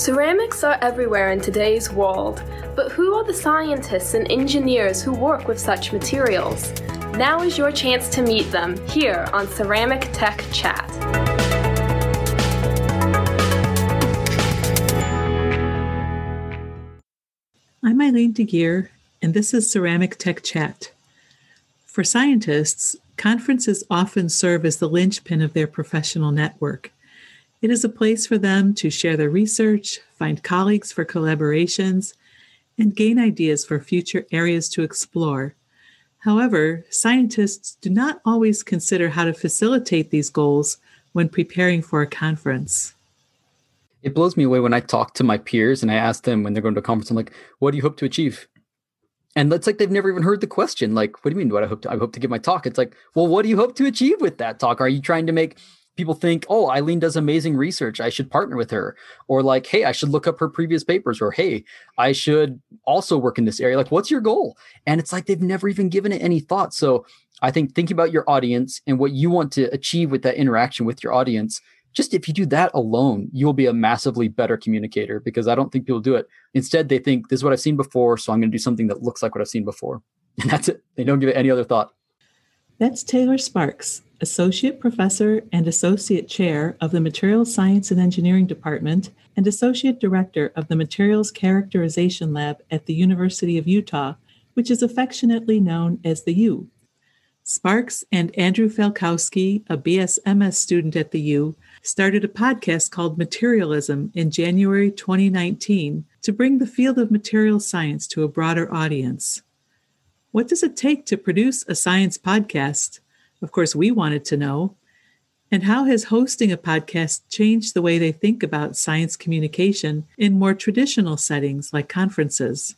Ceramics are everywhere in today's world, but who are the scientists and engineers who work with such materials? Now is your chance to meet them here on Ceramic Tech Chat. I'm Eileen De Guire, and this is Ceramic Tech Chat. For scientists, conferences often serve as the linchpin of their professional network. It is a place for them to share their research, find colleagues for collaborations, and gain ideas for future areas to explore. However, scientists do not always consider how to facilitate these goals when preparing for a conference. It blows me away when I talk to my peers and I ask them when they're going to a conference, I'm like, what do you hope to achieve? And it's like they've never even heard the question. Like, what do you mean? What I hope to I hope to give my talk? It's like, well, what do you hope to achieve with that talk? Are you trying to make people think, oh, Eileen does amazing research. I should partner with her. Or like, hey, I should look up her previous papers. Or hey, I should also work in this area. Like, what's your goal? And it's like they've never even given it any thought. So I think thinking about your audience and what you want to achieve with that interaction with your audience. Just if you do that alone, you'll be a massively better communicator because I don't think people do it. Instead, they think this is what I've seen before, so I'm going to do something that looks like what I've seen before. And that's it. They don't give it any other thought. That's Taylor Sparks, Associate Professor and Associate Chair of the Materials Science and Engineering Department and Associate Director of the Materials Characterization Lab at the University of Utah, which is affectionately known as the U. Sparks and Andrew Falkowski, a BSMS student at the U, started a podcast called Materialism in January 2019 to bring the field of materials science to a broader audience. What does it take to produce a science podcast? Of course, we wanted to know. And how has hosting a podcast changed the way they think about science communication in more traditional settings like conferences?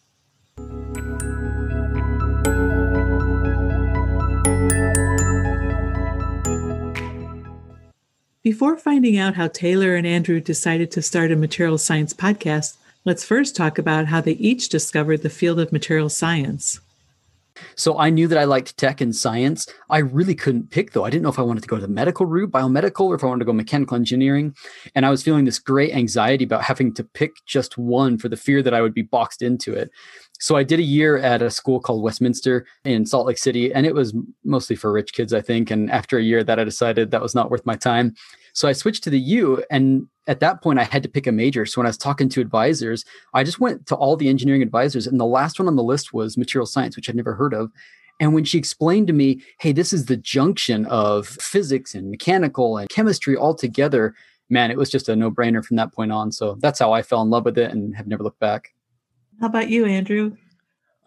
Before finding out how Taylor and Andrew decided to start a material science podcast, let's first talk about how they each discovered the field of material science. So I knew that I liked tech and science. I really couldn't pick though. I didn't know if I wanted to go to the medical route, biomedical, or if I wanted to go mechanical engineering. And I was feeling this great anxiety about having to pick just one for the fear that I would be boxed into it. So I did a year at a school called Westminster in Salt Lake City, and it was mostly for rich kids, I think. And after a year that I decided that was not worth my time. So I switched to the U and at that point I had to pick a major. So when I was talking to advisors, I just went to all the engineering advisors and the last one on the list was material science, which I'd never heard of. And when she explained to me, hey, this is the junction of physics and mechanical and chemistry all together, man, it was just a no brainer from that point on. So that's how I fell in love with it and have never looked back. How about you, Andrew?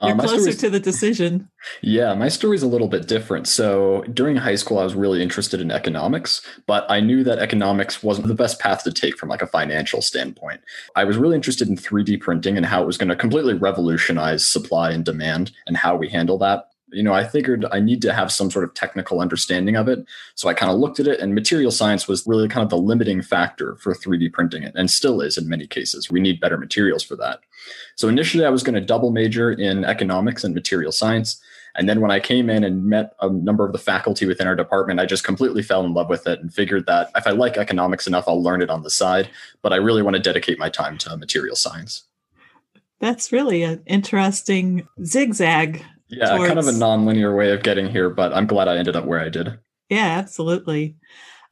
You're um, closer to the decision. Yeah, my story is a little bit different. So during high school, I was really interested in economics, but I knew that economics wasn't the best path to take from like a financial standpoint. I was really interested in 3D printing and how it was going to completely revolutionize supply and demand and how we handle that you know, I figured I need to have some sort of technical understanding of it. So I kind of looked at it, and material science was really kind of the limiting factor for 3D printing it, and still is in many cases. We need better materials for that. So initially, I was going to double major in economics and material science. And then when I came in and met a number of the faculty within our department, I just completely fell in love with it and figured that if I like economics enough, I'll learn it on the side. But I really want to dedicate my time to material science. That's really an interesting zigzag yeah, towards... kind of a non-linear way of getting here, but I'm glad I ended up where I did. Yeah, absolutely.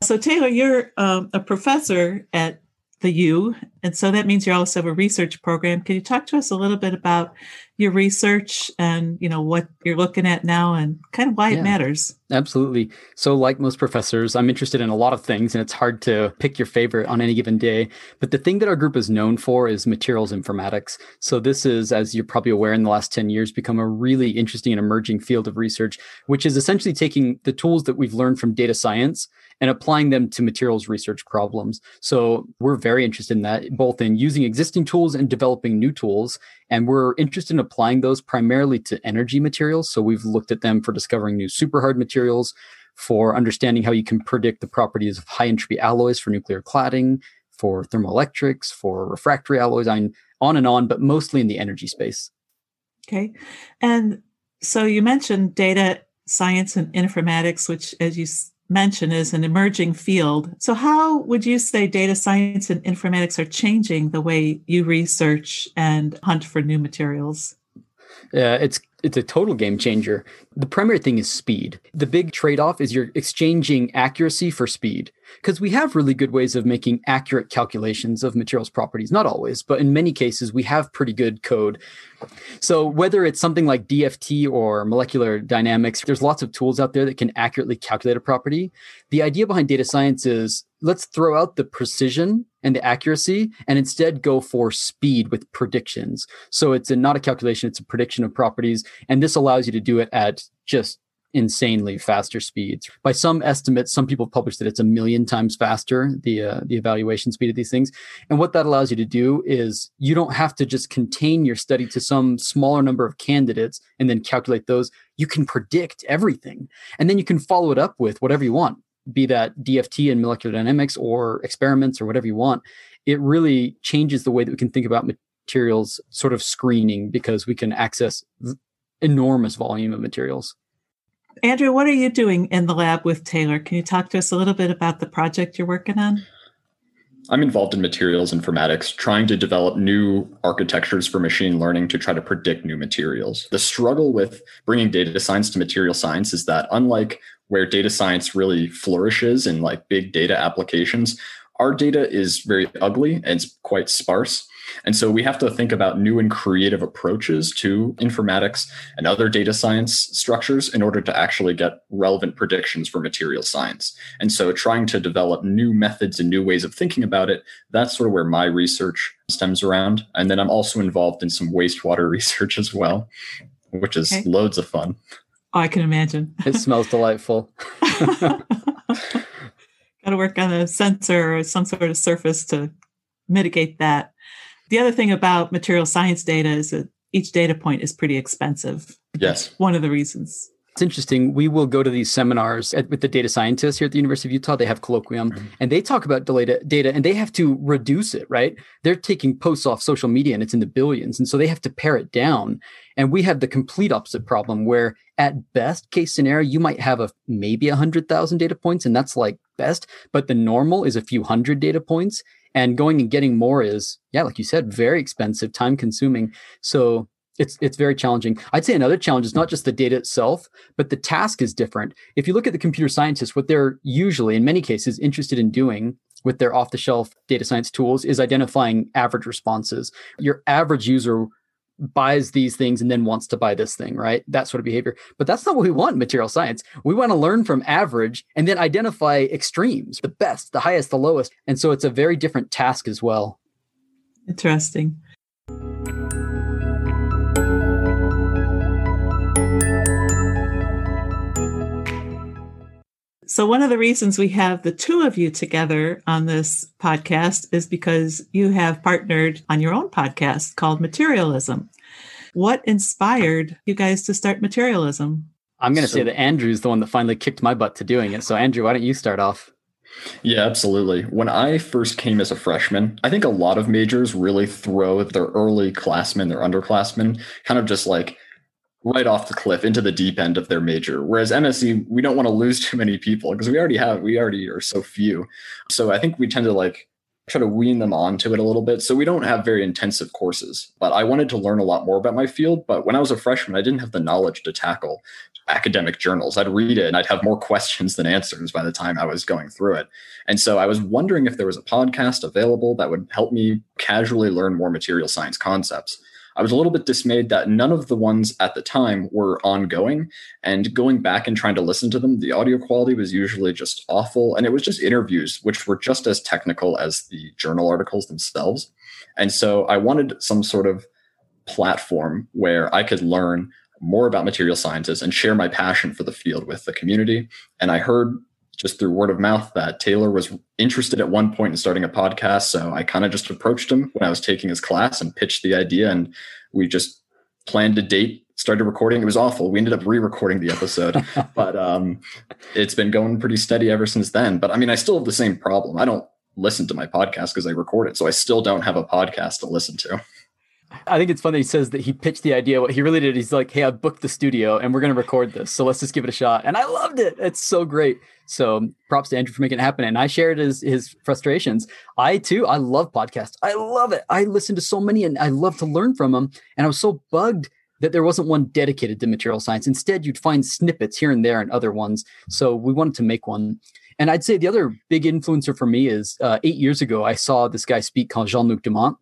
So Taylor, you're um, a professor at the U, and so that means you also have a research program. Can you talk to us a little bit about your research and you know what you're looking at now and kind of why yeah, it matters? Absolutely. So, like most professors, I'm interested in a lot of things, and it's hard to pick your favorite on any given day. But the thing that our group is known for is materials informatics. So, this is, as you're probably aware, in the last 10 years, become a really interesting and emerging field of research, which is essentially taking the tools that we've learned from data science and applying them to materials research problems. So we're very interested in that, both in using existing tools and developing new tools. And we're interested in applying those primarily to energy materials. So we've looked at them for discovering new super hard materials, for understanding how you can predict the properties of high entropy alloys for nuclear cladding, for thermoelectrics, for refractory alloys, on, on and on, but mostly in the energy space. Okay. And so you mentioned data science and informatics, which, as you mention is an emerging field. So, how would you say data science and informatics are changing the way you research and hunt for new materials? Yeah, it's it's a total game changer. The primary thing is speed. The big trade off is you're exchanging accuracy for speed because we have really good ways of making accurate calculations of materials properties. Not always, but in many cases, we have pretty good code. So, whether it's something like DFT or molecular dynamics, there's lots of tools out there that can accurately calculate a property. The idea behind data science is let's throw out the precision and the accuracy and instead go for speed with predictions. So it's a, not a calculation, it's a prediction of properties. And this allows you to do it at just insanely faster speeds. By some estimates, some people publish that it's a million times faster, the, uh, the evaluation speed of these things. And what that allows you to do is you don't have to just contain your study to some smaller number of candidates and then calculate those. You can predict everything. And then you can follow it up with whatever you want be that DFT and molecular dynamics or experiments or whatever you want, it really changes the way that we can think about materials sort of screening because we can access enormous volume of materials. Andrew, what are you doing in the lab with Taylor? Can you talk to us a little bit about the project you're working on? I'm involved in materials informatics, trying to develop new architectures for machine learning to try to predict new materials. The struggle with bringing data science to material science is that, unlike where data science really flourishes in like big data applications, our data is very ugly and it's quite sparse. And so we have to think about new and creative approaches to informatics and other data science structures in order to actually get relevant predictions for material science. And so trying to develop new methods and new ways of thinking about it, that's sort of where my research stems around. And then I'm also involved in some wastewater research as well, which is okay. loads of fun. I can imagine. It smells delightful. Got to work on a sensor or some sort of surface to mitigate that. The other thing about material science data is that each data point is pretty expensive. Yes. That's one of the reasons. It's interesting. We will go to these seminars at, with the data scientists here at the University of Utah. They have colloquium mm-hmm. and they talk about data, data and they have to reduce it, right? They're taking posts off social media and it's in the billions. And so they have to pare it down. And we have the complete opposite problem where at best case scenario, you might have a maybe a hundred thousand data points and that's like best, but the normal is a few hundred data points and going and getting more is, yeah, like you said, very expensive, time consuming. So it's it's very challenging. I'd say another challenge is not just the data itself, but the task is different. If you look at the computer scientists, what they're usually, in many cases, interested in doing with their off-the-shelf data science tools is identifying average responses. Your average user buys these things and then wants to buy this thing, right? That sort of behavior. But that's not what we want in material science. We want to learn from average and then identify extremes, the best, the highest, the lowest. And so it's a very different task as well. Interesting. So, one of the reasons we have the two of you together on this podcast is because you have partnered on your own podcast called Materialism. What inspired you guys to start Materialism? I'm going to so, say that Andrew's the one that finally kicked my butt to doing it. So, Andrew, why don't you start off? Yeah, absolutely. When I first came as a freshman, I think a lot of majors really throw their early classmen, their underclassmen, kind of just like right off the cliff into the deep end of their major. Whereas MSE, we don't want to lose too many people because we already have, we already are so few. So I think we tend to like try to wean them onto it a little bit. So we don't have very intensive courses. But I wanted to learn a lot more about my field. But when I was a freshman, I didn't have the knowledge to tackle academic journals. I'd read it and I'd have more questions than answers by the time I was going through it. And so I was wondering if there was a podcast available that would help me casually learn more material science concepts. I was a little bit dismayed that none of the ones at the time were ongoing. And going back and trying to listen to them, the audio quality was usually just awful. And it was just interviews, which were just as technical as the journal articles themselves. And so I wanted some sort of platform where I could learn more about material sciences and share my passion for the field with the community. And I heard just through word of mouth that Taylor was interested at one point in starting a podcast. So I kind of just approached him when I was taking his class and pitched the idea. And we just planned a date, started recording. It was awful. We ended up re recording the episode, but um, it's been going pretty steady ever since then. But I mean, I still have the same problem. I don't listen to my podcast because I record it. So I still don't have a podcast to listen to. I think it's funny he says that he pitched the idea. What he really did, he's like, "Hey, I booked the studio and we're going to record this, so let's just give it a shot." And I loved it. It's so great. So props to Andrew for making it happen. And I shared his his frustrations. I too, I love podcasts. I love it. I listen to so many, and I love to learn from them. And I was so bugged that there wasn't one dedicated to material science. Instead, you'd find snippets here and there and other ones. So we wanted to make one. And I'd say the other big influencer for me is uh, eight years ago, I saw this guy speak called Jean Luc Doumont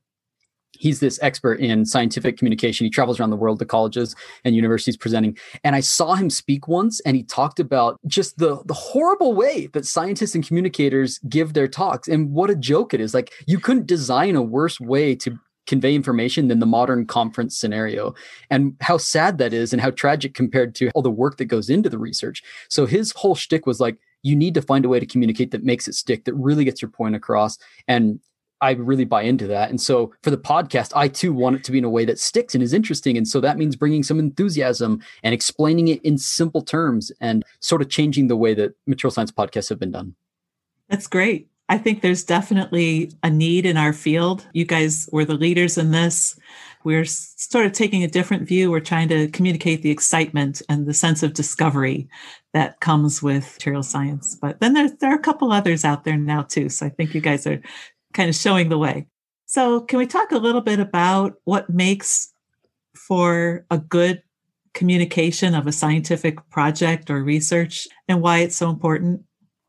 he's this expert in scientific communication. He travels around the world to colleges and universities presenting. And I saw him speak once and he talked about just the, the horrible way that scientists and communicators give their talks and what a joke it is. Like you couldn't design a worse way to convey information than the modern conference scenario and how sad that is and how tragic compared to all the work that goes into the research. So his whole shtick was like, you need to find a way to communicate that makes it stick, that really gets your point across. And I really buy into that. And so for the podcast, I too want it to be in a way that sticks and is interesting. And so that means bringing some enthusiasm and explaining it in simple terms and sort of changing the way that material science podcasts have been done. That's great. I think there's definitely a need in our field. You guys were the leaders in this. We're sort of taking a different view. We're trying to communicate the excitement and the sense of discovery that comes with material science. But then there, there are a couple others out there now too. So I think you guys are kind of showing the way. So, can we talk a little bit about what makes for a good communication of a scientific project or research and why it's so important?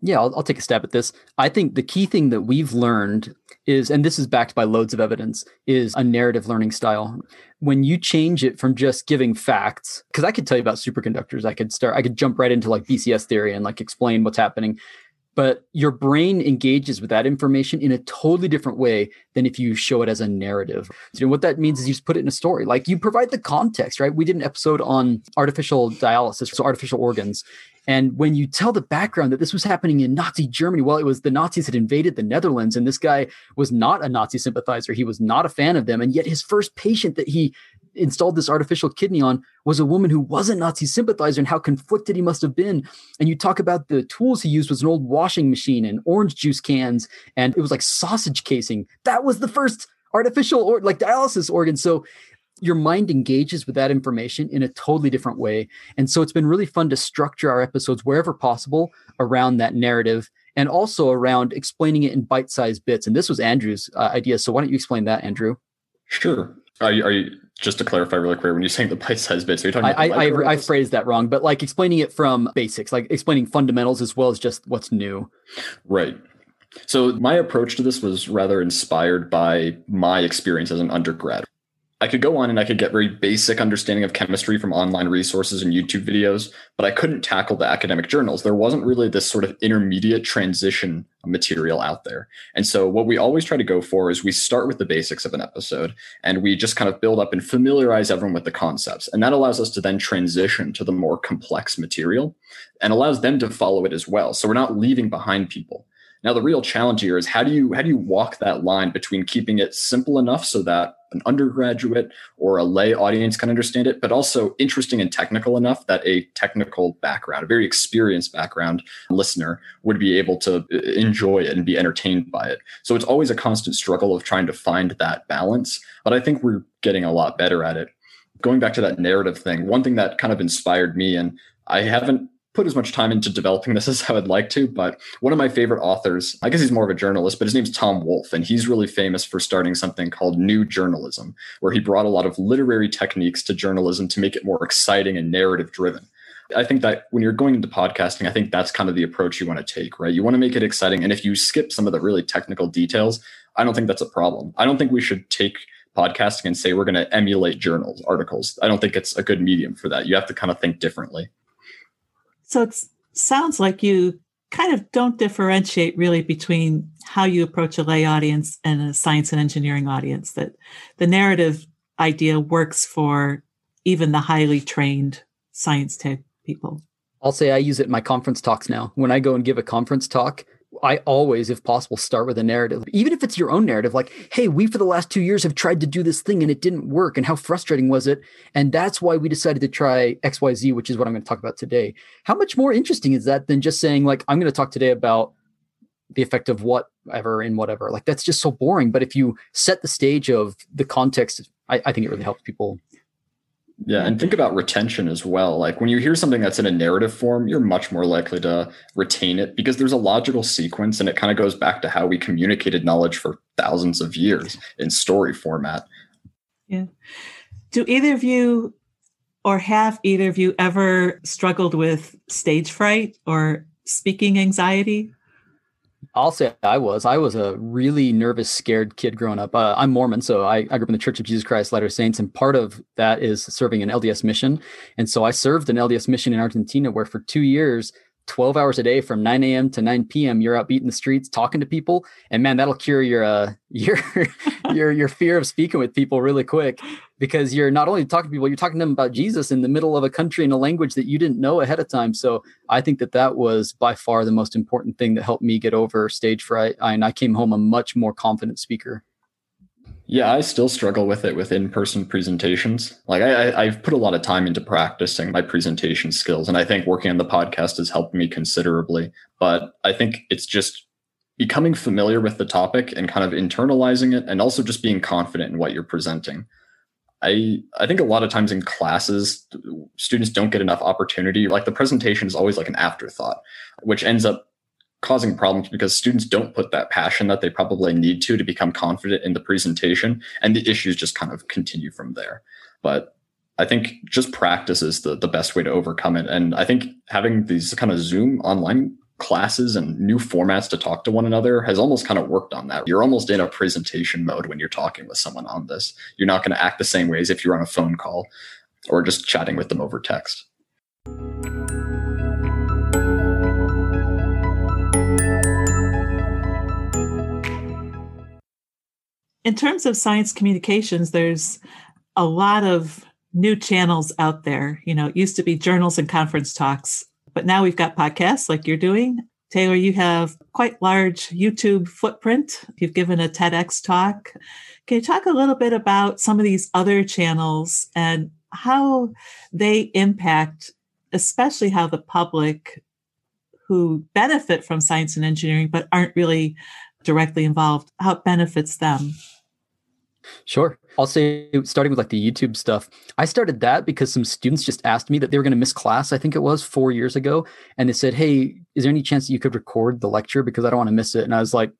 Yeah, I'll, I'll, take a stab at this. I think the key thing that we've learned is, and this is backed by loads of evidence, is a narrative learning style. When you change it from just giving facts, because I could tell you about superconductors, I could start, I could jump right into like BCS theory and like explain what's happening but your brain engages with that information in a totally different way than if you show it as a narrative. So what that means is you just put it in a story. Like you provide the context, right? We did an episode on artificial dialysis, so artificial organs. And when you tell the background that this was happening in Nazi Germany, well, it was the Nazis had invaded the Netherlands, and this guy was not a Nazi sympathizer. He was not a fan of them. And yet his first patient that he installed this artificial kidney on was a woman who was a Nazi sympathizer and how conflicted he must have been. And you talk about the tools he used was an old washing machine and orange juice cans, and it was like sausage casing. That was the first artificial or like dialysis organ. So your mind engages with that information in a totally different way. And so it's been really fun to structure our episodes wherever possible around that narrative and also around explaining it in bite-sized bits. And this was Andrew's uh, idea. So why don't you explain that, Andrew? Sure. Are you, are you just to clarify really quick when you're saying the bite-sized bits? Are you talking? I I, I, I phrased that wrong, but like explaining it from basics, like explaining fundamentals as well as just what's new. Right. So my approach to this was rather inspired by my experience as an undergrad. I could go on and I could get very basic understanding of chemistry from online resources and YouTube videos, but I couldn't tackle the academic journals. There wasn't really this sort of intermediate transition material out there. And so what we always try to go for is we start with the basics of an episode and we just kind of build up and familiarize everyone with the concepts. And that allows us to then transition to the more complex material and allows them to follow it as well. So we're not leaving behind people. Now the real challenge here is how do you how do you walk that line between keeping it simple enough so that an undergraduate or a lay audience can understand it, but also interesting and technical enough that a technical background, a very experienced background listener would be able to uh, enjoy it and be entertained by it. So it's always a constant struggle of trying to find that balance, but I think we're getting a lot better at it. Going back to that narrative thing, one thing that kind of inspired me, and I haven't put as much time into developing this as I would like to, but one of my favorite authors, I guess he's more of a journalist, but his name's Tom Wolfe, and he's really famous for starting something called New Journalism, where he brought a lot of literary techniques to journalism to make it more exciting and narrative driven. I think that when you're going into podcasting, I think that's kind of the approach you want to take, right? You want to make it exciting. And if you skip some of the really technical details, I don't think that's a problem. I don't think we should take podcasting and say we're going to emulate journals, articles. I don't think it's a good medium for that. You have to kind of think differently. So it sounds like you kind of don't differentiate really between how you approach a lay audience and a science and engineering audience, that the narrative idea works for even the highly trained science type people. I'll say I use it in my conference talks now. When I go and give a conference talk, I always, if possible, start with a narrative, even if it's your own narrative, like, hey, we for the last two years have tried to do this thing and it didn't work. And how frustrating was it? And that's why we decided to try XYZ, which is what I'm going to talk about today. How much more interesting is that than just saying, like, I'm going to talk today about the effect of what ever in whatever. Like that's just so boring. But if you set the stage of the context, I, I think it really helps people. Yeah, and think about retention as well. Like when you hear something that's in a narrative form, you're much more likely to retain it because there's a logical sequence and it kind of goes back to how we communicated knowledge for thousands of years in story format. Yeah. Do either of you or have either of you ever struggled with stage fright or speaking anxiety? I'll say I was. I was a really nervous, scared kid growing up. Uh, I'm Mormon, so I, I, grew up in the Church of Jesus Christ Latter Saints, and part of that is serving an LDS mission. And so I served an LDS mission in Argentina, where for two years 12 hours a day from 9 a.m. to 9 p.m. You're out beating the streets, talking to people, and man, that'll cure your uh, your your your fear of speaking with people really quick because you're not only talking to people, you're talking to them about Jesus in the middle of a country in a language that you didn't know ahead of time. So I think that that was by far the most important thing that helped me get over stage fright, and I came home a much more confident speaker. Yeah, I still struggle with it with in-person presentations. Like I, have put a lot of time into practicing my presentation skills, and I think working on the podcast has helped me considerably. But I think it's just becoming familiar with the topic and kind of internalizing it, and also just being confident in what you're presenting. I I think a lot of times in classes, students don't get enough opportunity. Like the presentation is always like an afterthought, which ends up causing problems because students don't put that passion that they probably need to to become confident in the presentation. And the issues just kind of continue from there. But i think just practice is the, the best way to overcome it. And i think having these kind of zoom online classes and new formats to talk to one another has almost kind of worked on that. You're almost in a presentation mode when you're talking with someone on this. You're not going to act the same way as if you're on a phone call or just chatting with them over text. In terms of science communications, there's a lot of new channels out there. You know, it used to be journals and conference talks, but now we've got podcasts like you're doing. Taylor, you have quite large YouTube footprint. You've given a TEDx talk. Can you talk a little bit about some of these other channels and how they impact, especially how the public who benefit from science and engineering but aren't really directly involved, how it benefits them? Sure. I'll say starting with like the YouTube stuff. I started that because some students just asked me that they were going to miss class, I think it was 4 years ago, and they said, "Hey, is there any chance that you could record the lecture because I don't want to miss it?" And I was like,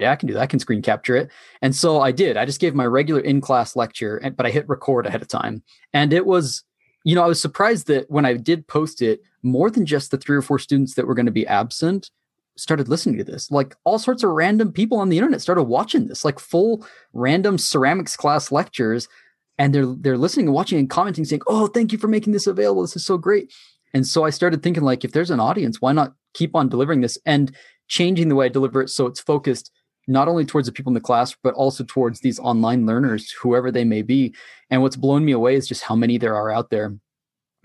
"Yeah, I can do that. I can screen capture it." And so I did. I just gave my regular in-class lecture, but I hit record ahead of time. And it was you know, I was surprised that when I did post it, more than just the three or four students that were going to be absent, started listening to this. Like all sorts of random people on the internet started watching this, like full random ceramics class lectures. And they're they're listening and watching and commenting, saying, Oh, thank you for making this available. This is so great. And so I started thinking, like, if there's an audience, why not keep on delivering this and changing the way I deliver it so it's focused not only towards the people in the class, but also towards these online learners, whoever they may be. And what's blown me away is just how many there are out there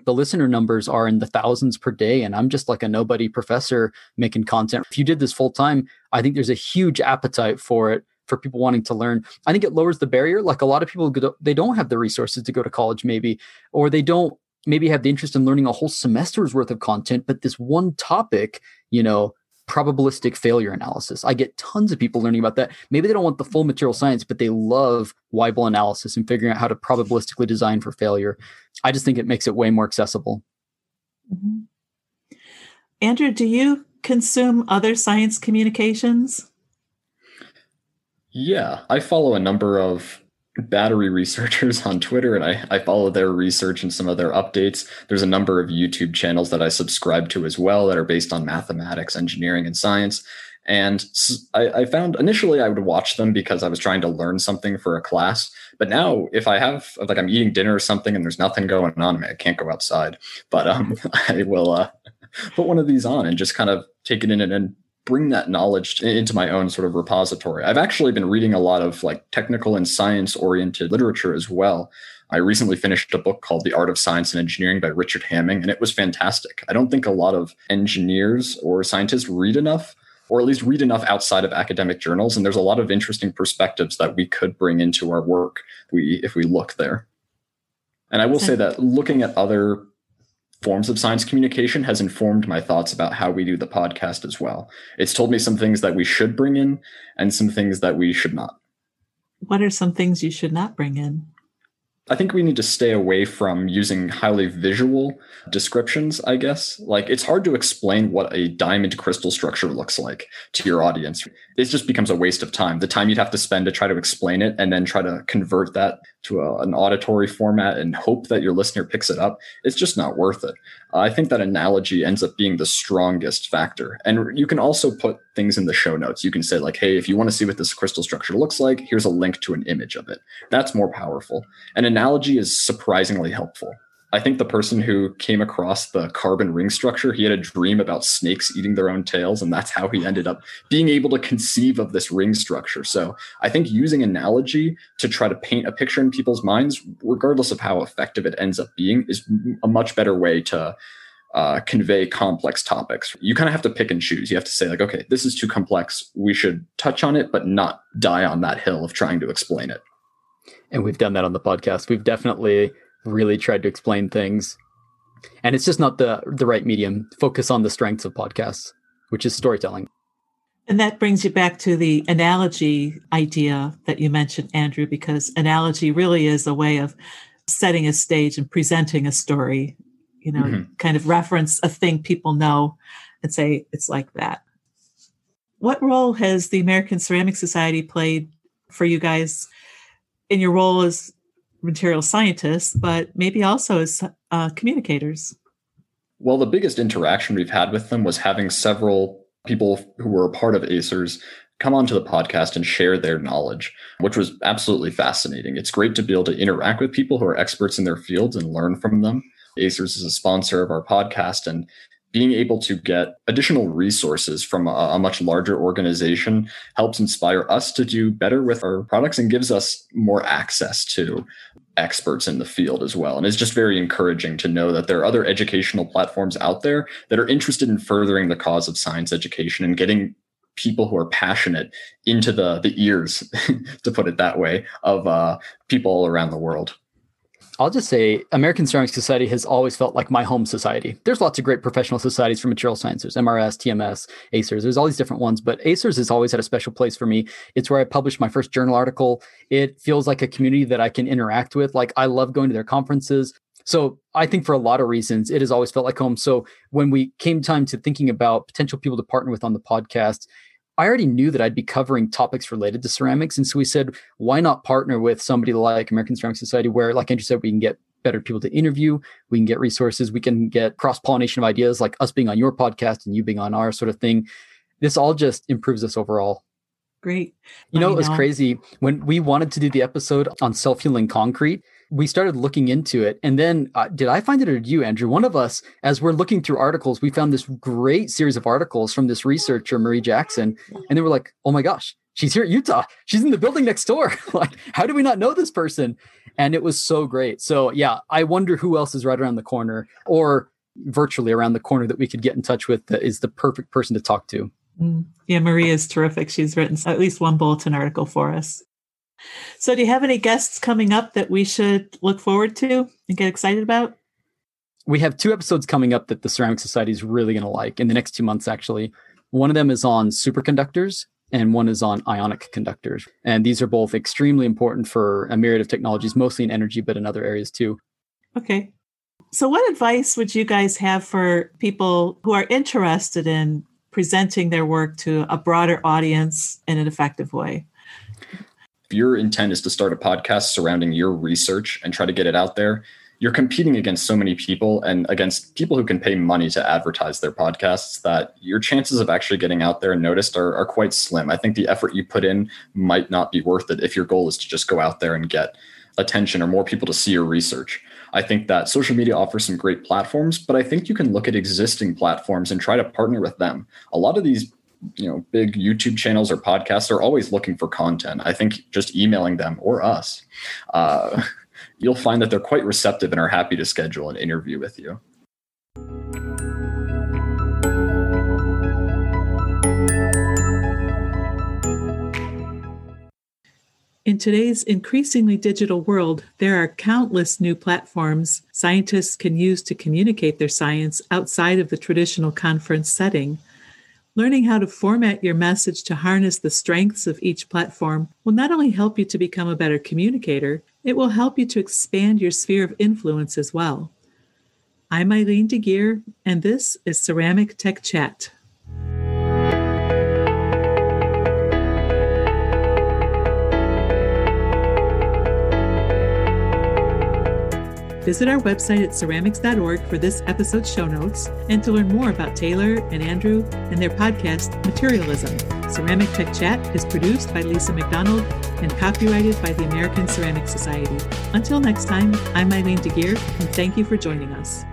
the listener numbers are in the thousands per day and i'm just like a nobody professor making content. If you did this full time i think there's a huge appetite for it for people wanting to learn. I think it lowers the barrier. Like a lot of people they don't have the resources to go to college maybe or they don't maybe have the interest in learning a whole semester's worth of content but this one topic you know probabilistic failure analysis. I get tons of people learning about that. Maybe they don't want the full material science, but they love Weibull analysis and figuring out how to probabilistically design for failure. I just think it makes it way more accessible. Mm-hmm. Andrew, do you consume other science communications? Yeah, I follow a number of battery researchers on Twitter and I, I follow their research and some of their updates. There's a number of YouTube channels that I subscribe to as well that are based on mathematics, engineering, and science. And I, I, found initially I would watch them because I was trying to learn something for a class. But now, if I have like I'm eating dinner or something and there's nothing going on, I, can't go outside. But um, I will uh, put one of these on and just kind of take it in and, and bring that knowledge into my own sort of repository. I've actually been reading a lot of like technical and science oriented literature as well. I recently finished a book called The Art of Science and Engineering by Richard Hamming, and it was fantastic. I don't think a lot of engineers or scientists read enough, or at least read enough outside of academic journals. And there's a lot of interesting perspectives that we could bring into our work if we if we look there. And I will say that looking at other forms of science communication has informed my thoughts about how we do the podcast as well. It's told me some things that we should bring in and some things that we should not. What are some things you should not bring in? I think we need to stay away from using highly visual descriptions, I guess. Like it's hard to explain what a diamond crystal structure looks like to your audience. It just becomes a waste of time. The time you'd have to spend to try to explain it and then try to convert that to a, an auditory format and hope that your listener picks it up, it's just not worth it. I think that analogy ends up being the strongest factor. And you can also put things in the show notes. You can say, like, hey, if you want to see what this crystal structure looks like, here's a link to an image of it. That's more powerful. An analogy is surprisingly helpful. I think the person who came across the carbon ring structure, he had a dream about snakes eating their own tails, and that's how he ended up being able to conceive of this ring structure. So I think using analogy to try to paint a picture in people's minds, regardless of how effective it ends up being, is a much better way to uh, convey complex topics. You kind of have to pick and choose. You have to say, like, okay, this is too complex. We should touch on it, but not die on that hill of trying to explain it. And we've done that on the podcast. We've definitely really tried to explain things. And it's just not the the right medium. Focus on the strengths of podcasts, which is storytelling. And that brings you back to the analogy idea that you mentioned, Andrew, because analogy really is a way of setting a stage and presenting a story, you know, mm-hmm. kind of reference a thing people know and say it's like that. What role has the American Ceramic Society played for you guys in your role as material scientists, but maybe also as uh, communicators? Well, the biggest interaction we've had with them was having several people who were a part of ACERS come onto the podcast and share their knowledge, which was absolutely fascinating. It's great to be able to interact with people who are experts in their fields and learn from them. ACERS is a sponsor of our podcast, and being able to get additional resources from a, a, much larger organization helps inspire us to do better with our products and gives us more access to experts in the field as well. And it's just very encouraging to know that there are other educational platforms out there that are interested in furthering the cause of science education and getting people who are passionate into the the ears, to put it that way, of uh, people all around the world. I'll just say American Ceramic Society has always felt like my home society. There's lots of great professional societies for material sciences, MRS, TMS, ACERS. There's all these different ones, but ACERS has always had a special place for me. It's where I published my first journal article. It feels like a community that I can interact with. Like I love going to their conferences. So I think for a lot of reasons, it has always felt like home. So when we came time to thinking about potential people to partner with on the podcast, I already knew that I'd be covering topics related to ceramics. And so we said, why not partner with somebody like American Ceramic Society, where, like Andrew said, we can get better people to interview, we can get resources, we can get cross pollination of ideas, like us being on your podcast and you being on our sort of thing. This all just improves us overall. Great. You know, it was crazy when we wanted to do the episode on self healing concrete we started looking into it. And then uh, did I find it or did you, Andrew? One of us, as we're looking through articles, we found this great series of articles from this researcher, Marie Jackson. And they were like, oh my gosh, she's here at Utah. She's in the building next door. like, how do we not know this person? And it was so great. So yeah, I wonder who else is right around the corner or virtually around the corner that we could get in touch with that is the perfect person to talk to. Mm. Yeah, Marie is terrific. She's written at least one bulletin article for us. So, do you have any guests coming up that we should look forward to and get excited about? We have two episodes coming up that the Ceramic Society is really going to like in the next two months, actually. One of them is on superconductors, and one is on ionic conductors. And these are both extremely important for a myriad of technologies, mostly in energy, but in other areas too. Okay. So, what advice would you guys have for people who are interested in presenting their work to a broader audience in an effective way? If your intent is to start a podcast surrounding your research and try to get it out there, you're competing against so many people and against people who can pay money to advertise their podcasts that your chances of actually getting out there and noticed are, are quite slim. I think the effort you put in might not be worth it if your goal is to just go out there and get attention or more people to see your research. I think that social media offers some great platforms, but I think you can look at existing platforms and try to partner with them. A lot of these you know big youtube channels or podcasts are always looking for content i think just emailing them or us uh, you'll find that they're quite receptive and are happy to schedule an interview with you In today's increasingly digital world, there are countless new platforms scientists can use to communicate their science outside of the traditional conference setting. Learning how to format your message to harness the strengths of each platform will not only help you to become a better communicator, it will help you to expand your sphere of influence as well. I'm Eileen De Guire, and this is Ceramic Tech Chat. Visit our website at ceramics.org for this episode's show notes and to learn more about Taylor and Andrew and their podcast, Materialism. Ceramic Tech Chat is produced by Lisa McDonald and copyrighted by the American Ceramic Society. Until next time, I'm Eileen De Guire, and thank you for joining us.